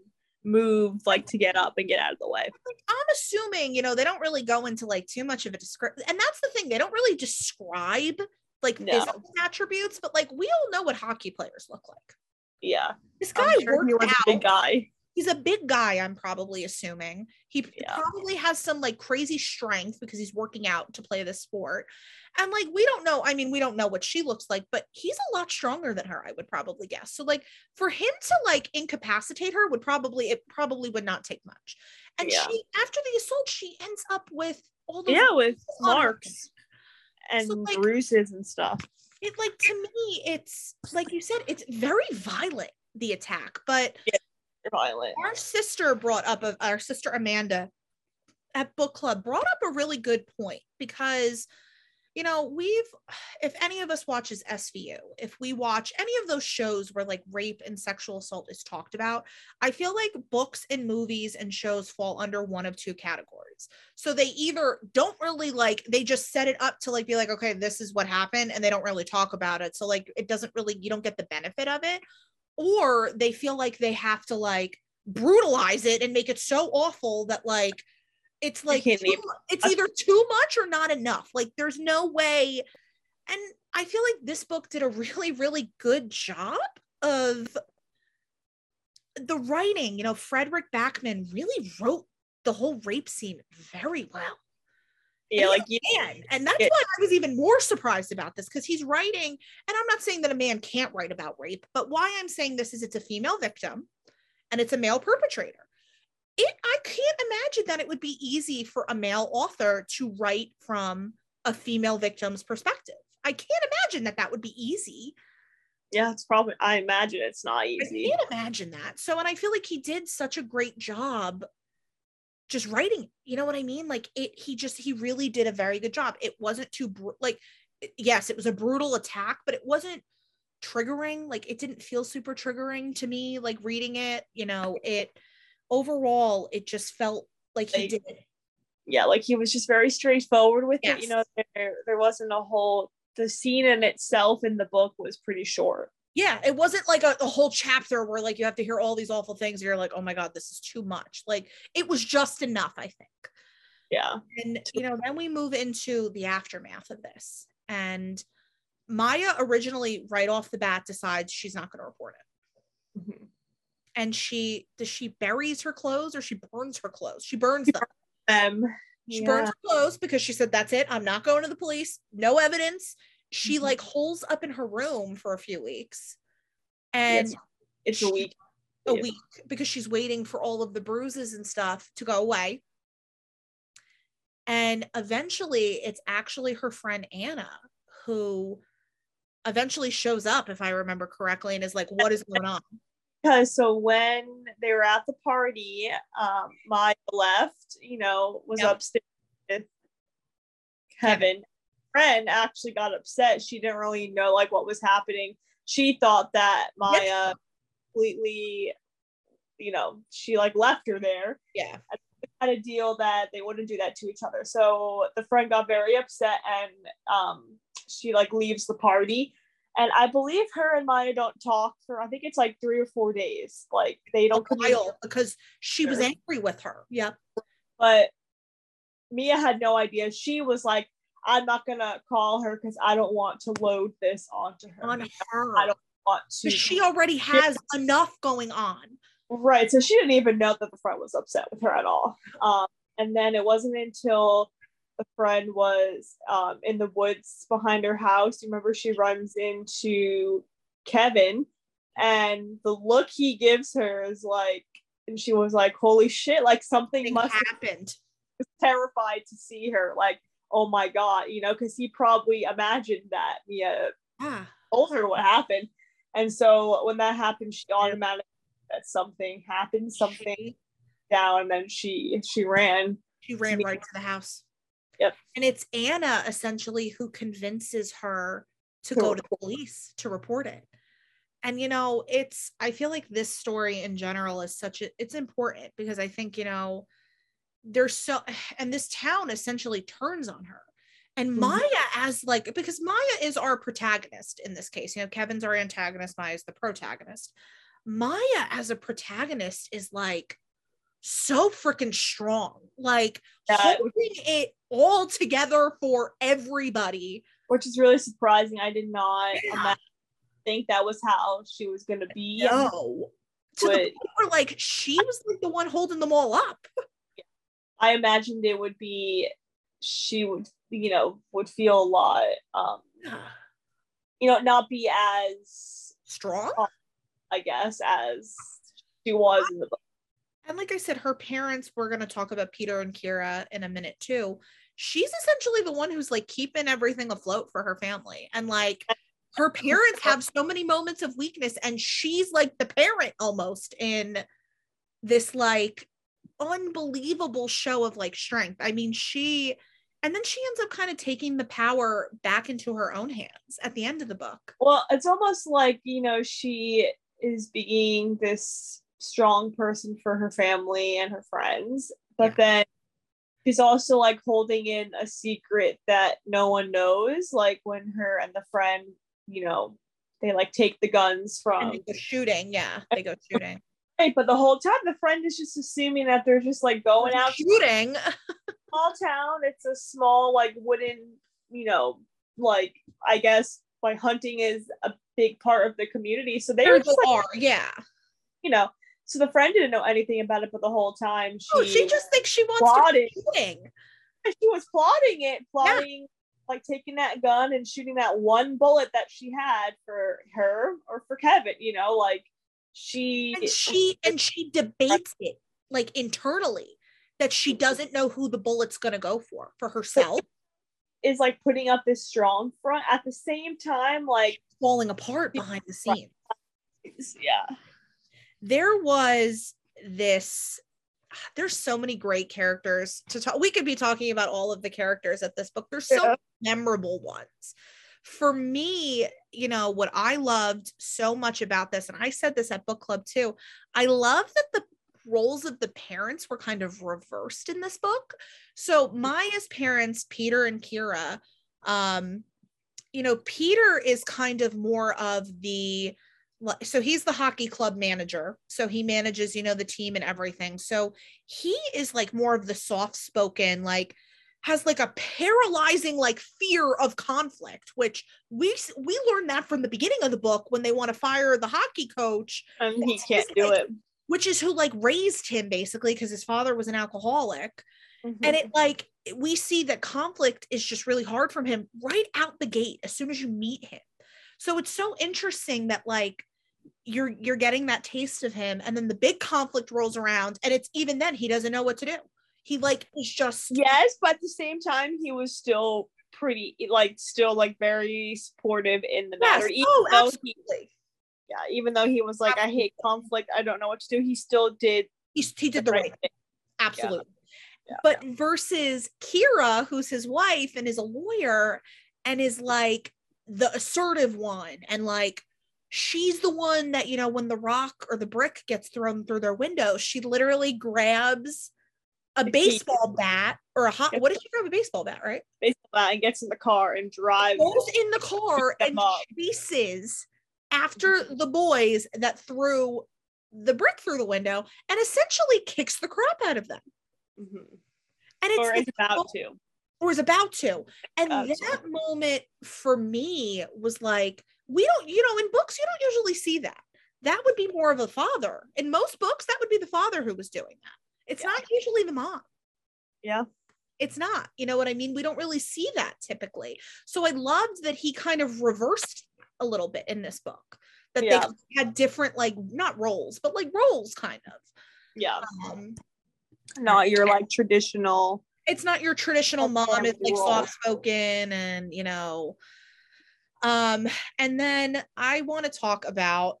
move like to get up and get out of the way. I'm assuming, you know, they don't really go into like too much of a description. And that's the thing, they don't really describe like No. physical attributes, but like we all know what hockey players look like. Yeah. This guy sure worked out. a big guy. He's a big guy, I'm probably assuming. He Yeah. probably has some like crazy strength because he's working out to play this sport. And like we don't know, I mean, we don't know what she looks like, but he's a lot stronger than her, I would probably guess. So like for him to like incapacitate her would probably it probably would not take much. And Yeah. she after the assault, she ends up with all those Yeah, with marks and So, like- bruises and stuff. it like to me it's like you said it's very violent the attack but Our sister brought up a, our sister amanda at book club brought up a really good point because you know we've if any of us watches svu if we watch any of those shows where like rape and sexual assault is talked about i feel like books and movies and shows fall under one of two categories. So they either don't really like they just set it up to like be like okay this is what happened and they don't really talk about it. So like it doesn't really you don't get the benefit of it or they feel like they have to like brutalize it and make it so awful that like it's like too it's either too much or not enough. Like there's no way. And i feel like this book did a really really good job of the writing. You know Fredrik Backman really wrote the whole rape scene very well Yeah, like you, man. And that's it- why I was even more surprised about this because he's writing, and I'm not saying that a man can't write about rape, but why I'm saying this is it's a female victim and it's a male perpetrator. It I can't imagine that it would be easy for a male author to write from a female victim's perspective. I can't imagine that that would be easy. yeah, it's probably. I imagine it's not easy. I can't imagine that. So, and I feel like he did such a great job just writing. it. You know what I mean? Like it, he just, he really did a very good job. It wasn't too, bru- like, yes, it was a brutal attack, but it wasn't triggering. Like it didn't feel super triggering to me, like reading it, you know, it overall, it just felt like he did. Yeah, like he was just very straightforward with it. You know, there there wasn't a whole. The scene in itself in the book was pretty short. Yeah, it wasn't like a, a whole chapter where like you have to hear all these awful things. You're like, oh my God, this is too much. Like it was just enough, I think. Yeah, And you know, then we move into the aftermath of this. And Maya originally, right off the bat, decides she's not going to report it. Mhm. And she does she buries her clothes or she burns her clothes? She burns them. um, She yeah. burns her clothes because she said, That's it. I'm not going to the police. No evidence. She Mhm. like holes up in her room for a few weeks. And Yes. It's a week. a Yeah. week because she's waiting for all of the bruises and stuff to go away. And eventually, it's actually her friend Anna who eventually shows up, if I remember correctly, and is like, What is going on? Because so when they were at the party, um, Maya left, you know, was Yep. upstairs with Kevin. Friend actually got upset. She didn't really know like what was happening. She thought that Maya completely, you know, she like left her there. Yeah. Had a deal that they wouldn't do that to each other. So the friend got very upset and um she like leaves the party. And I believe her and Maya don't talk for I think it's like three or four days. Like they don't while because she was angry with her. Yep. But Mia had no idea. She was like, I'm not gonna call her because I don't want to load this onto her. On her. I don't want to. She already has enough going on. Right. So she didn't even know that the friend was upset with her at all. Um, and then it wasn't until the friend was um, in the woods behind her house. Remember, she runs into Kevin, and the look he gives her is like, and she was like, "Holy shit!" Like something Thing must have happened. was terrified to see her. Like, oh my god, you know, because he probably imagined that Mia Yeah. told her what happened. And so when that happened, she automatically that something happened, something She- down, and then she she ran. She ran me. right to the house. Yep. And it's Anna essentially who convinces her to To go to the police to report it. And you know, it's I feel like this story in general is such a it's important because I think, you know, there's so and this town essentially turns on her. And Mhm. Maya as like because Maya is our protagonist in this case. You know, Kevin's our antagonist, Maya's the protagonist. Maya as a protagonist is like so freaking strong. Like Yeah. holding it all together for everybody. Which is really surprising. I did not Yeah. think that was how she was gonna be. No. To the But- point where like she was like the one holding them all up. I imagined it would be she would you know would feel a lot um you know not be as Strong. I guess as she was in the book. And like I said, her parents, we're going to talk about Peter and Kira in a minute too. She's essentially the one who's like keeping everything afloat for her family. And like her parents have so many moments of weakness, and she's like the parent almost in this like unbelievable show of like strength. I mean, she, and then she ends up kind of taking the power back into her own hands at the end of the book. Well, it's almost like you know she is being this strong person for her family and her friends, but Yeah. then she's also like holding in a secret that no one knows. Like when her and the friend, you know, they like take the guns from the shooting. Yeah, they go shooting. Right, but the whole time the friend is just assuming that they're just like going out shooting. small town. It's a small like wooden, you know, like I guess like hunting is a big part of the community. So they were just like, bar. Yeah. you know, so the friend didn't know anything about it, but the whole time oh, she Oh, she just thinks she wants to be shooting. she was plotting it, plotting like taking that gun and shooting that one bullet that she had for her or for Kevin, you know, like she And she and she debates it like internally that she doesn't know who the bullet's gonna go for for herself, is like putting up this strong front at the same time, like falling apart behind the scenes. yeah. There was this. There's so many great characters to talk. We could be talking about all of the characters at this book. There's so Yeah. memorable ones. For me, you know, what I loved so much about this, and I said this at book club too, I love that the roles of the parents were kind of reversed in this book. So Maya's parents, Peter and Kira, um, you know, Peter is kind of more of the so he's the hockey club manager. So he manages, you know, the team and everything. So he is like more of the soft spoken, like has like a paralyzing like fear of conflict which we we learned that from the beginning of the book when they want to fire the hockey coach. And he can't do like, it. which is who like raised him basically because his father was an alcoholic. Mm-hmm. And it like we see that conflict is just really hard from him right out the gate as soon as you meet him. So it's so interesting that like you're you're getting that taste of him and then the big conflict rolls around and it's even then he doesn't know what to do he like is just yes, but at the same time, he was still pretty like still like very supportive in the yes, matter. Even oh though he absolutely yeah, even though he was like, I hate conflict, I don't know what to do, he still did he, he did the right thing. absolutely Yeah. but versus kira who's his wife and is a lawyer and is like the assertive one and like she's the one that you know when the rock or the brick gets thrown through their window she literally grabs a baseball bat or a hot what did she grab a baseball bat right Baseball bat and gets in the car and drives. goes in the car and up. chases after the boys that threw the brick through the window and essentially kicks the crap out of them Mhm. and it's Or this is about to. or is about to. And About to. that moment for me was like, we don't, you know, in books, you don't usually see that. That would be more of a father. In most books, that would be the father who was doing that. It's Yeah. not usually the mom. Yeah. It's not. You know what I mean? We don't really see that typically. So I loved that he kind of reversed a little bit in this book. That Yeah. they had different, like, not roles, but like roles kind of. Yeah. Um, Not your like traditional it's not your traditional mom It's like soft spoken and you know um and then i want to talk about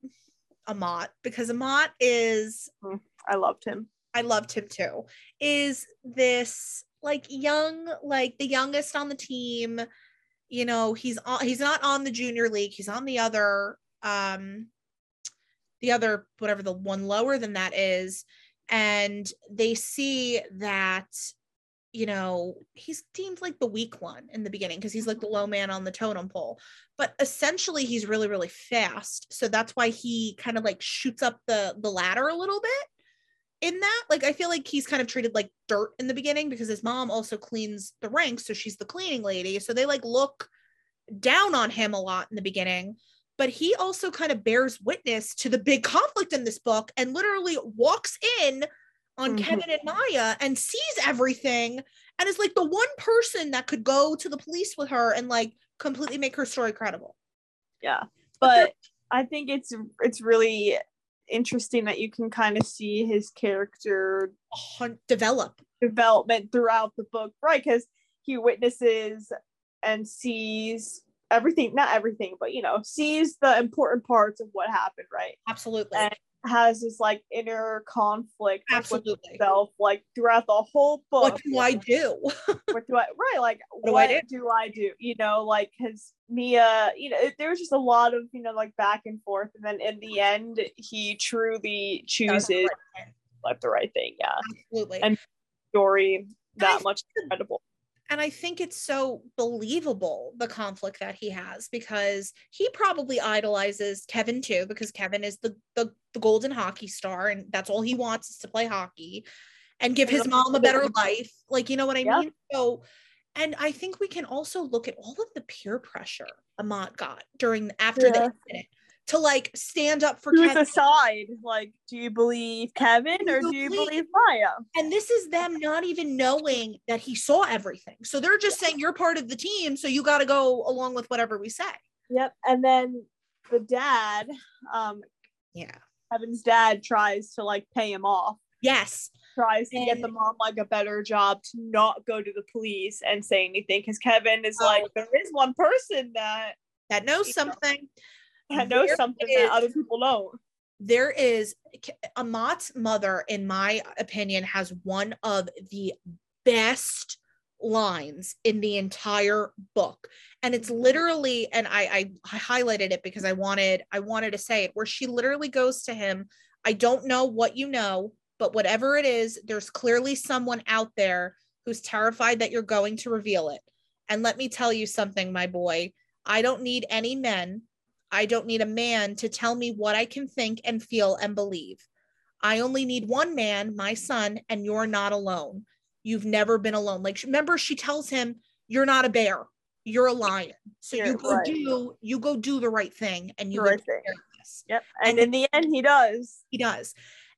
amat because amat is I loved him. I loved him too is this like young like the youngest on the team you know he's on he's not on the junior league he's on the other um the other whatever the one lower than that is and they see that you know he's deemed like the weak one in the beginning because he's like the low man on the totem pole but essentially he's really really fast so that's why he kind of like shoots up the the ladder a little bit in that like i feel like he's kind of treated like dirt in the beginning because his mom also cleans the ranks so she's the cleaning lady so they like look down on him a lot in the beginning but he also kind of bears witness to the big conflict in this book and literally walks in on Mhm. Kevin and Maya and sees everything and is like the one person that could go to the police with her and like completely make her story credible. yeah But but i think it's it's really interesting that you can kind of see his character Develop. development throughout the book right because he witnesses and sees everything not everything but you know sees the important parts of what happened right Absolutely. And has this like inner conflict with Absolutely. himself like throughout the whole book What do I do? what do I right like do what, I do? I do you know like because Mia you know there was just a lot of you know like back and forth and then in the end he truly chooses like the right thing yeah Absolutely. And- story that much incredible and I think it's so believable the conflict that he has because he probably idolizes Kevin too because Kevin is the the, the golden hockey star and that's all he wants is to play hockey and give his mom a better life. Like you know what I mean? So and I think we can also look at all of the peer pressure Amat got during after the incident to like stand up for who's Kevin. aside like do you believe Kevin or do you Believe- Maya? And this is them not even knowing that he saw everything. So they're just saying you're part of the team so you got to go along with whatever we say. Yep and then the dad um yeah. Kevin's dad tries to like pay him off. Yes. Tries to get the mom like a better job to not go to the police and say anything because Kevin is Oh. like there is one person that, that knows something that knows There something is- that other people don't. there is Amat's mother, in my opinion, has one of the best lines in the entire book. And it's literally, and I, I I highlighted it because I wanted I wanted to say it, where she literally goes to him, I don't know what you know, but whatever it is, there's clearly someone out there who's terrified that you're going to reveal it. And let me tell you something, my boy. I don't need any men I don't need a man to tell me what I can think and feel and believe. I only need one man, my son, and you're not alone. You've never been alone. Like remember she tells him you're not a bear. You're a lion. So Yeah, you go right. do you go do the right thing and you right thing. Yep. And, And- in the end he does. He does.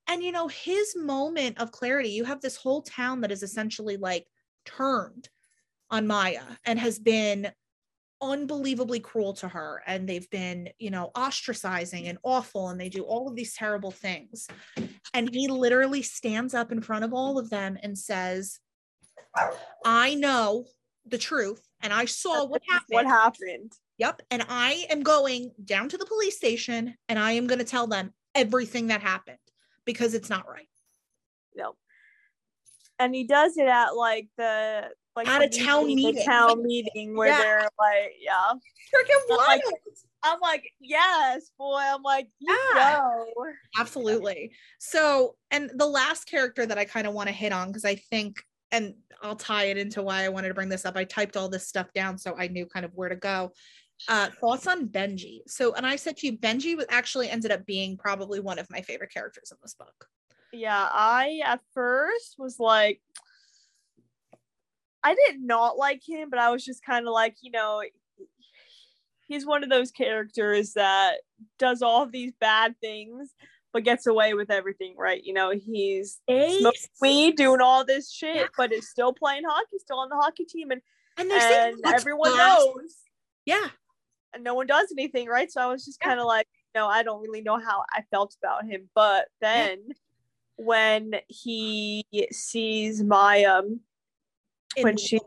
And you know, his moment of clarity, you have this whole town that is essentially like turned on Maya and has been unbelievably cruel to her. And they've been, you know, ostracizing and awful. And they do all of these terrible things. And he literally stands up in front of all of them and says, I know the truth and I saw what happened. What happened? Yep. And I am going down to the police station and I am going to tell them everything that happened because it's not right. No. And he does it at like the like At a town meeting. town meeting where Yeah. they're like, yeah. Freaking I'm wild. like- I'm like, yes, boy. I'm like, you Yeah. go. Absolutely. So, and the last character that I kind of want to hit on because I think, and I'll tie it into why I wanted to bring this up. I typed all this stuff down so I knew kind of where to go. Uh, thoughts on Benji. So, and I said to you, Benji was actually ended up being probably one of my favorite characters in this book. Yeah, I at first was like, I did not like him, but I was just kind of like, you know, he's one of those characters that does all of these bad things, but gets away with everything, right? You know, he's smoking weed, doing all this shit, Yeah. but is still playing hockey, still on the hockey team, and, And and everyone class- knows, Yeah. and no one does anything, right? So I was just kind of like, no, I don't really know how I felt about him. But then when he sees Maya um, In when she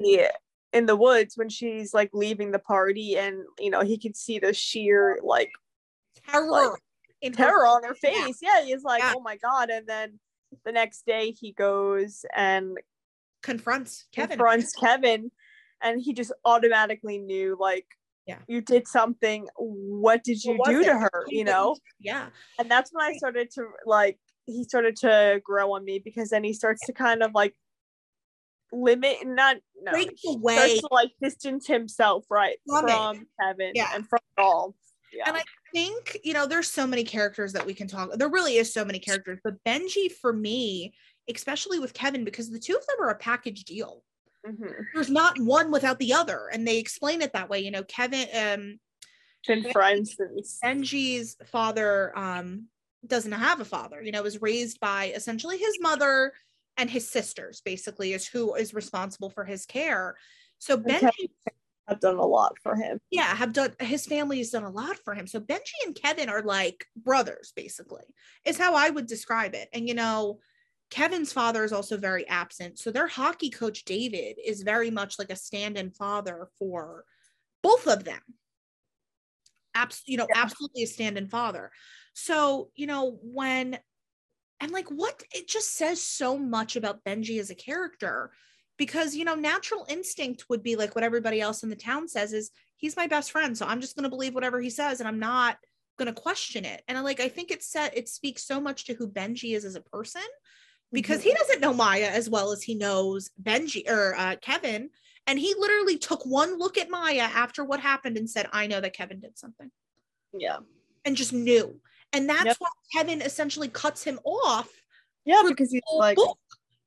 in the woods when she's like leaving the party and you know he could see the sheer like terror, like, in her terror on her face yeah he's like Yeah. oh my god and then the next day he goes and confronts Kevin. confronts kevin and he just automatically knew like Yeah. you did something what did you What do to it? her you know Yeah. and that's when i started to like he started to grow on me because then he starts to kind of like limit not no Break he away. to like distance himself right From kevin Yeah. and from all yeah And I think, you know, there's so many characters that we can talk. There really is so many characters, but Benji for me, especially with Kevin, because the two of them are a package deal. Mhm. There's not one without the other. And they explain it that way. You know, Kevin, um, been friends since Benji's father um doesn't have a father, you know, was raised by essentially his mother and his sisters, basically, is who is responsible for his care. So Benji have done a lot for him. Yeah, have done his family has done a lot for him. So Benji and Kevin are like brothers, basically, is how I would describe it. And you know, Kevin's father is also very absent. So their hockey coach, David, is very much like a stand-in father for both of them. Abs- you know, yeah. absolutely a stand-in father. So, you know, when and like what it just says so much about Benji as a character because you know natural instinct would be like what everybody else in the town says is he's my best friend so i'm just going to believe whatever he says and i'm not going to question it. And I like i think it set it speaks so much to who benji is as a person because mm-hmm. he doesn't know maya as well as he knows benji or uh, kevin. And he literally took one look at maya after what happened and said i know that kevin did something. Yeah. And just knew and that's yep. why kevin essentially cuts him off yeah because he's like book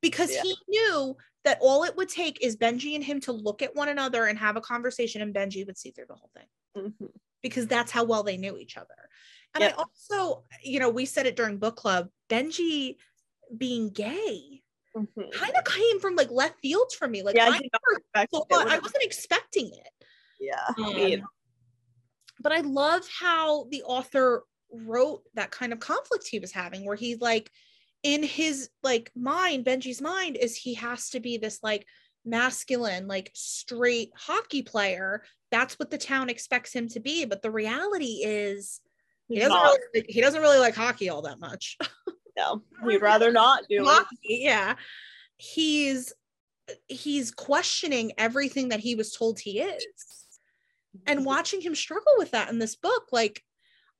because yeah. he knew that all it would take is Benji and him to look at one another and have a conversation, and Benji would see through the whole thing mm-hmm. because that's how well they knew each other. And yep. I also, you know, we said it during book club, Benji being gay mm-hmm. kind of came from like left fields for me. Like, yeah, I, thought, I wasn't expecting it. Yeah. Um, but I love how the author wrote that kind of conflict he was having, where he like, in his like mind, Benji's mind is he has to be this like masculine, like straight hockey player. That's what the town expects him to be. But the reality is he doesn't really, he doesn't really like hockey all that much. no, he'd rather not do hockey, it. Yeah. He's he's questioning everything that he was told he is. And mm-hmm. watching him struggle with that in this book, like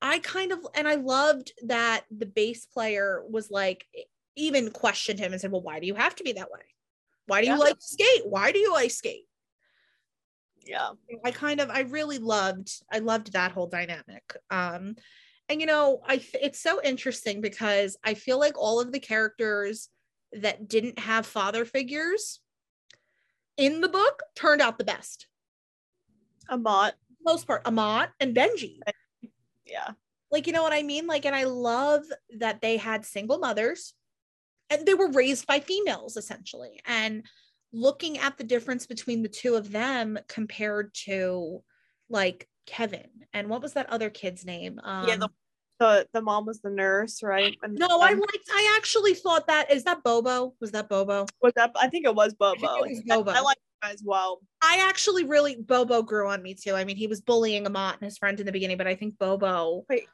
I kind of and I loved that the bass player was like even questioned him and said, "Well, why do you have to be that way? Why do you like skate? Why do you like skate?" Yeah. I kind of I really loved I loved that whole dynamic. Um and you know, I it's so interesting because I feel like all of the characters that didn't have father figures in the book turned out the best. Amat. Most part, Amat and Benji yeah. Like you know what i mean? Like and i love that they had single mothers and they were raised by females essentially. And looking at the difference between the two of them compared to like kevin. And what was that other kid's name? Um, yeah the, the the mom was the nurse right? And, no um, i liked i actually thought that is that bobo? Was that bobo? Was that i think it was bobo. It was bobo. I, I like as well. I actually really Bobo grew on me too. I mean, he was bullying Amat and his friend in the beginning, but I think Bobo Wait,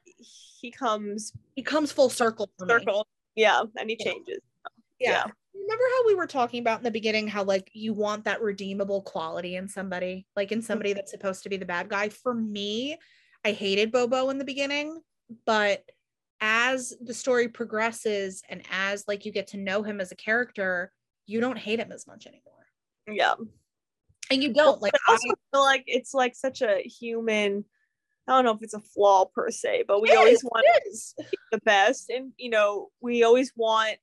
he comes he comes full circle circle. Me. Yeah, and he changes. Yeah. yeah. Remember how we were talking about in the beginning how like you want that redeemable quality in somebody, like in somebody mm-hmm. that's supposed to be the bad guy. For me, I hated Bobo in the beginning, but as the story progresses and as like you get to know him as a character, you don't hate him as much anymore. Yeah. And you don't like I also feel like it's like such a human I don't know if it's a flaw per se, but we it always is, want the best. And you know, we always want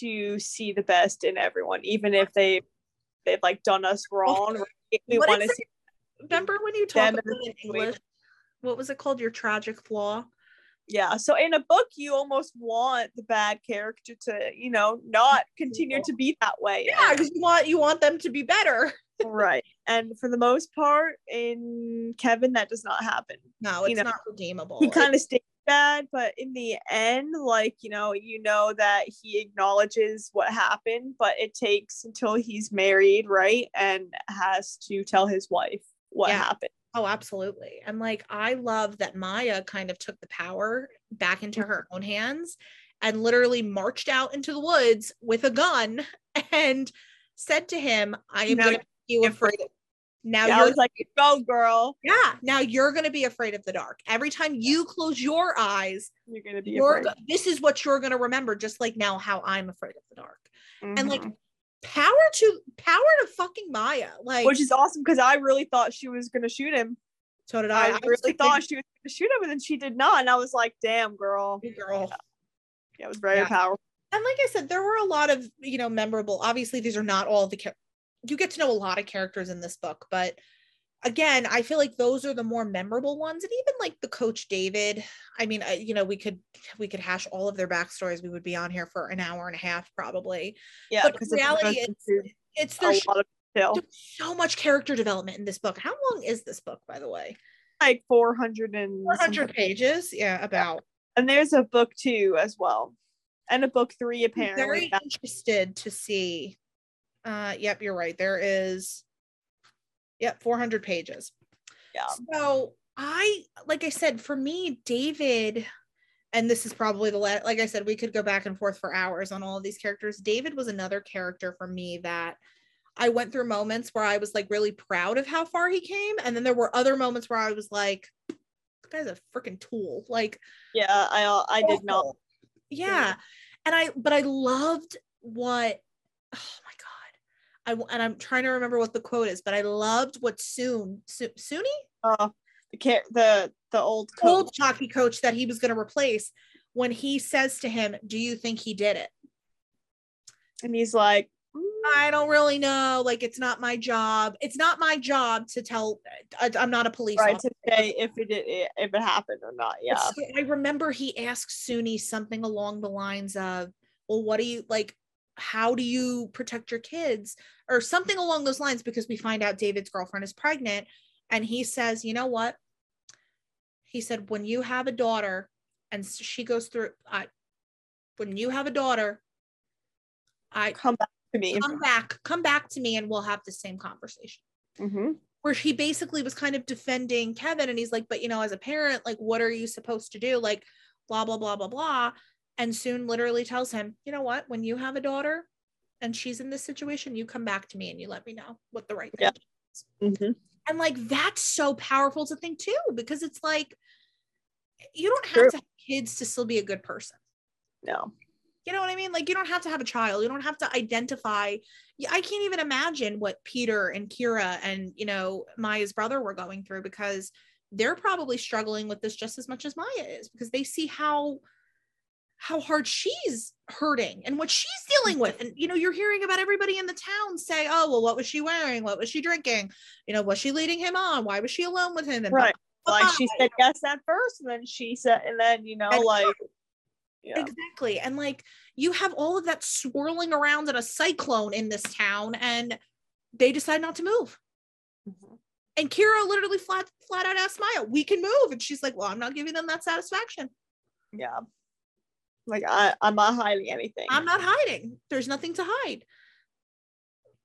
to see the best in everyone, even if they they've like done us wrong. We want to see remember when you talked about in English? What was it called? Your tragic flaw? Yeah so in a book you almost want the bad character to you know not continue to be that way yeah because you want you want them to be better. Right and for the most part in kevin that does not happen no it's you know, not redeemable. He kind of stays bad but in the end like you know you know that he acknowledges what happened but it takes until he's married right and has to tell his wife what yeah. happened Oh, absolutely. And like, I love that Maya kind of took the power back into mm-hmm. her own hands and literally marched out into the woods with a gun and said to him, I am going to be you afraid of. Now yeah, you're like, go girl. Yeah. Now you're going to be afraid of the dark. Every time you close your eyes, you're going to be afraid. This is what you're going to remember, just like now how I'm afraid of the dark. Mm-hmm. And like, mm-hmm power to power to fucking Maya. Like which is awesome because I really thought she was gonna shoot him. So did I. I, I really thought she was gonna shoot him, and then she did not. And I was like, damn girl. Girl. Yeah, yeah it was very yeah. powerful. And like I said, there were a lot of, you know, memorable. Obviously, these are not all the char- you get to know a lot of characters in this book, but again, I feel like those are the more memorable ones, and even like the coach David. I mean, I, you know, we could we could hash all of their backstories. We would be on here for an hour and a half probably. Yeah, but reality is, it's a there's detail. so much character development in this book. How long is this book, by the way? Like 400 and 400 pages. Yeah, about. And there's a book two as well. And a book three I'm apparently. very interested to see. Uh, yep, you're right. There is. Yep, 400 pages. yeah. So I, like I said, for me, David, and this is probably the last, like I said, we could go back and forth for hours on all of these characters. David was another character for me that I went through moments where I was like really proud of how far he came. And then there were other moments where I was like, "This guy's a freaking tool. Like, Yeah, I uh, I did not. awful. Yeah. And I, but I loved what, oh my God. I, and I'm trying to remember what the quote is, but I loved what Soon, Su- Sune? Uh, the the the old coach. old hockey coach that he was going to replace when he says to him, Do you think he did it? and he's like, "Mm, I don't really know. Like, it's not my job. It's not my job to tell. I, am not a police right officer. to say if it did if it happened or not. Yeah. So I remember he asked Sune something along the lines of, Well, what do you like? How do you protect your kids? Or something along those lines, because we find out David's girlfriend is pregnant. And he says, You know what? He said, When you have a daughter and she goes through, I, when you have a daughter, I Come back to me. come back, come back to me and we'll have the same conversation. hmm Where he basically was kind of defending Kevin and he's like, but you know, as a parent, like, what are you supposed to do? Like, blah, blah, blah, blah, blah. And Soon literally tells him, you know what? When you have a daughter and she's in this situation, you come back to me and you let me know what the right thing Yeah. is. hmm And like, that's so powerful to think too, because it's like, you don't have True. to have kids to still be a good person. No. You know what I mean? Like you don't have to have a child. You don't have to identify. I can't even imagine what Peter and Kira and you know Maya's brother were going through because they're probably struggling with this just as much as Maya is because they see how how hard she's hurting and what she's dealing with. And you know, you're hearing about everybody in the town say, "Oh, well, what was she wearing? What was she drinking? You know, was she leading him on? Why was she alone with him?" And Right. blah, Like blah, she said yes at first, and then she said, and then you know, And- like, yeah, Exactly. And like you have all of that swirling around in a cyclone in this town, and they decide not to move. Mhm. And Kira literally flat flat out asked Maya, "We can move," and she's like, "Well, I'm not giving them that satisfaction. yeah. Like I, I'm not hiding anything. I'm not hiding. There's nothing to hide."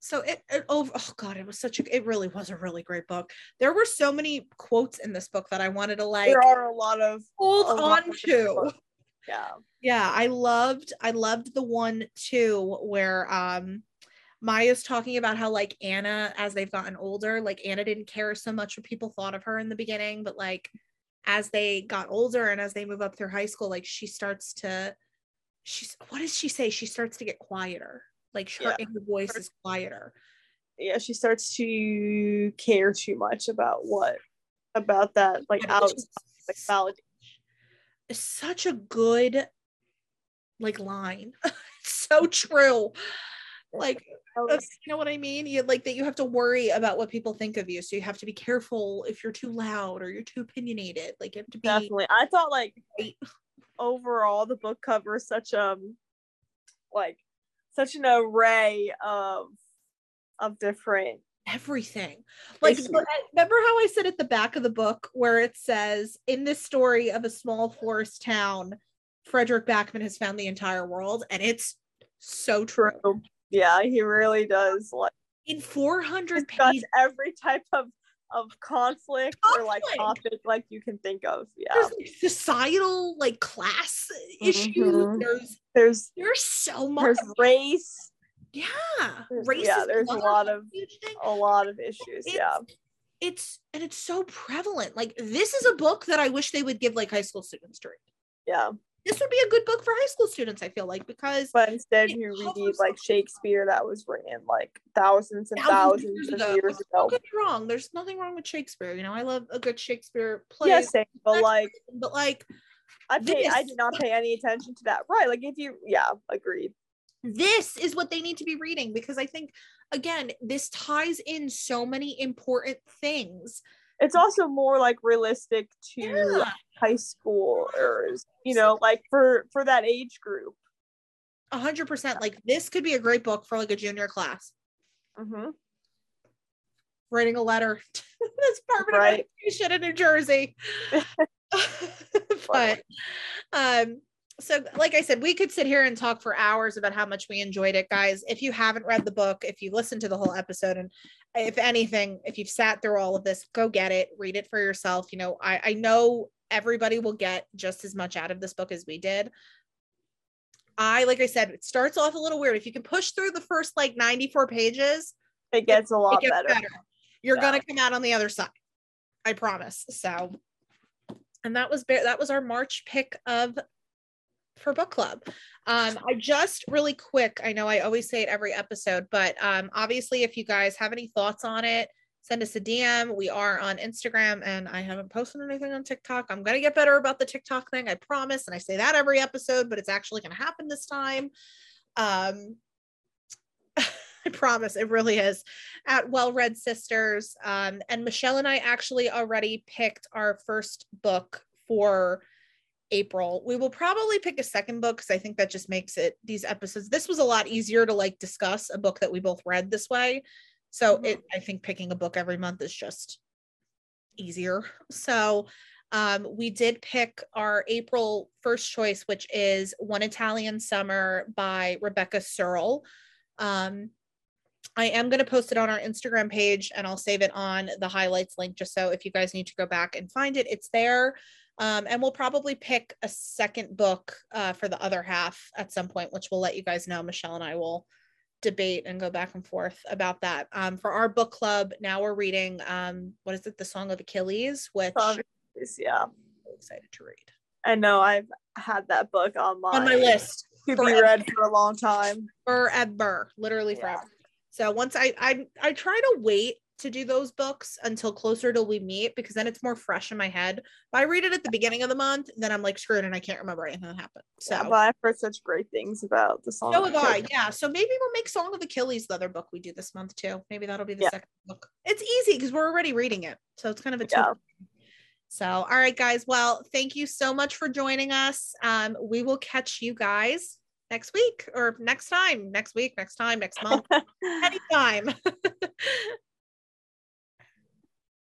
So it, it over. Oh God, it was such a. It really was a really great book. There were so many quotes in this book that I wanted to like there are a lot of hold lot on of to. yeah. yeah i loved i loved the one too where um maya's talking about how like anna as they've gotten older like anna didn't care so much what people thought of her in the beginning but like as they got older and as they move up through high school like she starts to she's what does she say she starts to get quieter like her Yeah. inner voice is quieter yeah, she starts to care too much about what about that like And out it's like validation. such a good like line it's so true like That's- you know what I mean? You like that you have to worry about what people think of you. So you have to be careful if you're too loud or you're too opinionated. Like you have to be Definitely. I thought like overall the book covers such um like such an array of of different everything. Like Issues. but I- remember how I said at the back of the book where it says in this story of a small forest town, Fredrik Backman has found the entire world, and it's so true. Yeah, he really does like In 400 discuss pages, every type of of conflict, or like topic like you can think of. Yeah. there's like, societal like class issues. Mhm. There's There's there's so much. there's race, Yeah, There's- race yeah, there's a lot of- a lot of issues. It's, Yeah. it's and it's so prevalent. Like this is a book that I wish they would give like high school students to read. Yeah. This would be a good book for high school students. I feel like because But instead you read like Shakespeare that was written like thousands and thousands thousands of of years years ago. Don't wrong. There's nothing wrong with Shakespeare. You know, I love a good Shakespeare play. Yeah, same. But like but like I pay I did not pay any attention to that. Right. Like if you yeah, agreed. this is what they need to be reading because I think again, this ties in so many important things. It's also more like realistic to Yeah. high schoolers, you know, like for for that age group. A hundred percent. Like this could be a great book for like a junior class. Mm-hmm. Writing a letter to the Department Right. of Education in New Jersey. but um so like i said we could sit here and talk for hours about how much we enjoyed it guys if you haven't read the book if you listened to the whole episode and if anything if you've sat through all of this go get it read it for yourself you know i i know everybody will get just as much out of this book as we did i like i said it starts off a little weird if you can push through the first like 94 pages It gets a lot gets better. better. You're Yeah. gonna come out on the other side. I promise. So, and that was that was our March pick of for book club. Um, I just really quick. I know I always say it every episode, but um, obviously, if you guys have any thoughts on it, send us a DM. We are on Instagram, and I haven't posted anything on TikTok. I'm gonna get better about the TikTok thing. I promise, and I say that every episode, but it's actually gonna happen this time. Um, I promise it really is at Well Read Sisters. Um, and Michelle and I actually already picked our first book for April. We will probably pick a second book because I think that just makes it these episodes. This was a lot easier to like discuss a book that we both read this way. So Mhm. it I think picking a book every month is just easier. So um, we did pick our April first choice, which is One Italian Summer by Rebecca Serle. Um, I am going to post it on our Instagram page and I'll save it on the highlights link just so if you guys need to go back and find it, it's there. Um, and we'll probably pick a second book uh, for the other half at some point, which we'll let you guys know. Michelle and I will debate and go back and forth about that. Um, for our book club, now we're reading, um, what is it, The Song of Achilles, which I'm Obvious, yeah. excited to read. I know I've had that book on my On my list to be read for a long time. forever, literally Yeah. forever. So once I I I try to wait to do those books until closer to we meet because then it's more fresh in my head. If I read it at the beginning of the month, then I'm like screwed and I can't remember anything that happened. So Yeah, but I've heard such great things about the song. so have I. Yeah. So maybe we'll make Song of Achilles the other book we do this month too. Maybe that'll be the Yeah. second book. It's easy because we're already reading it. So it's kind of a two. Yeah. So all right, guys. Well, thank you so much for joining us. Um, we will catch you guys next week or next time, next week, next time, next month, anytime.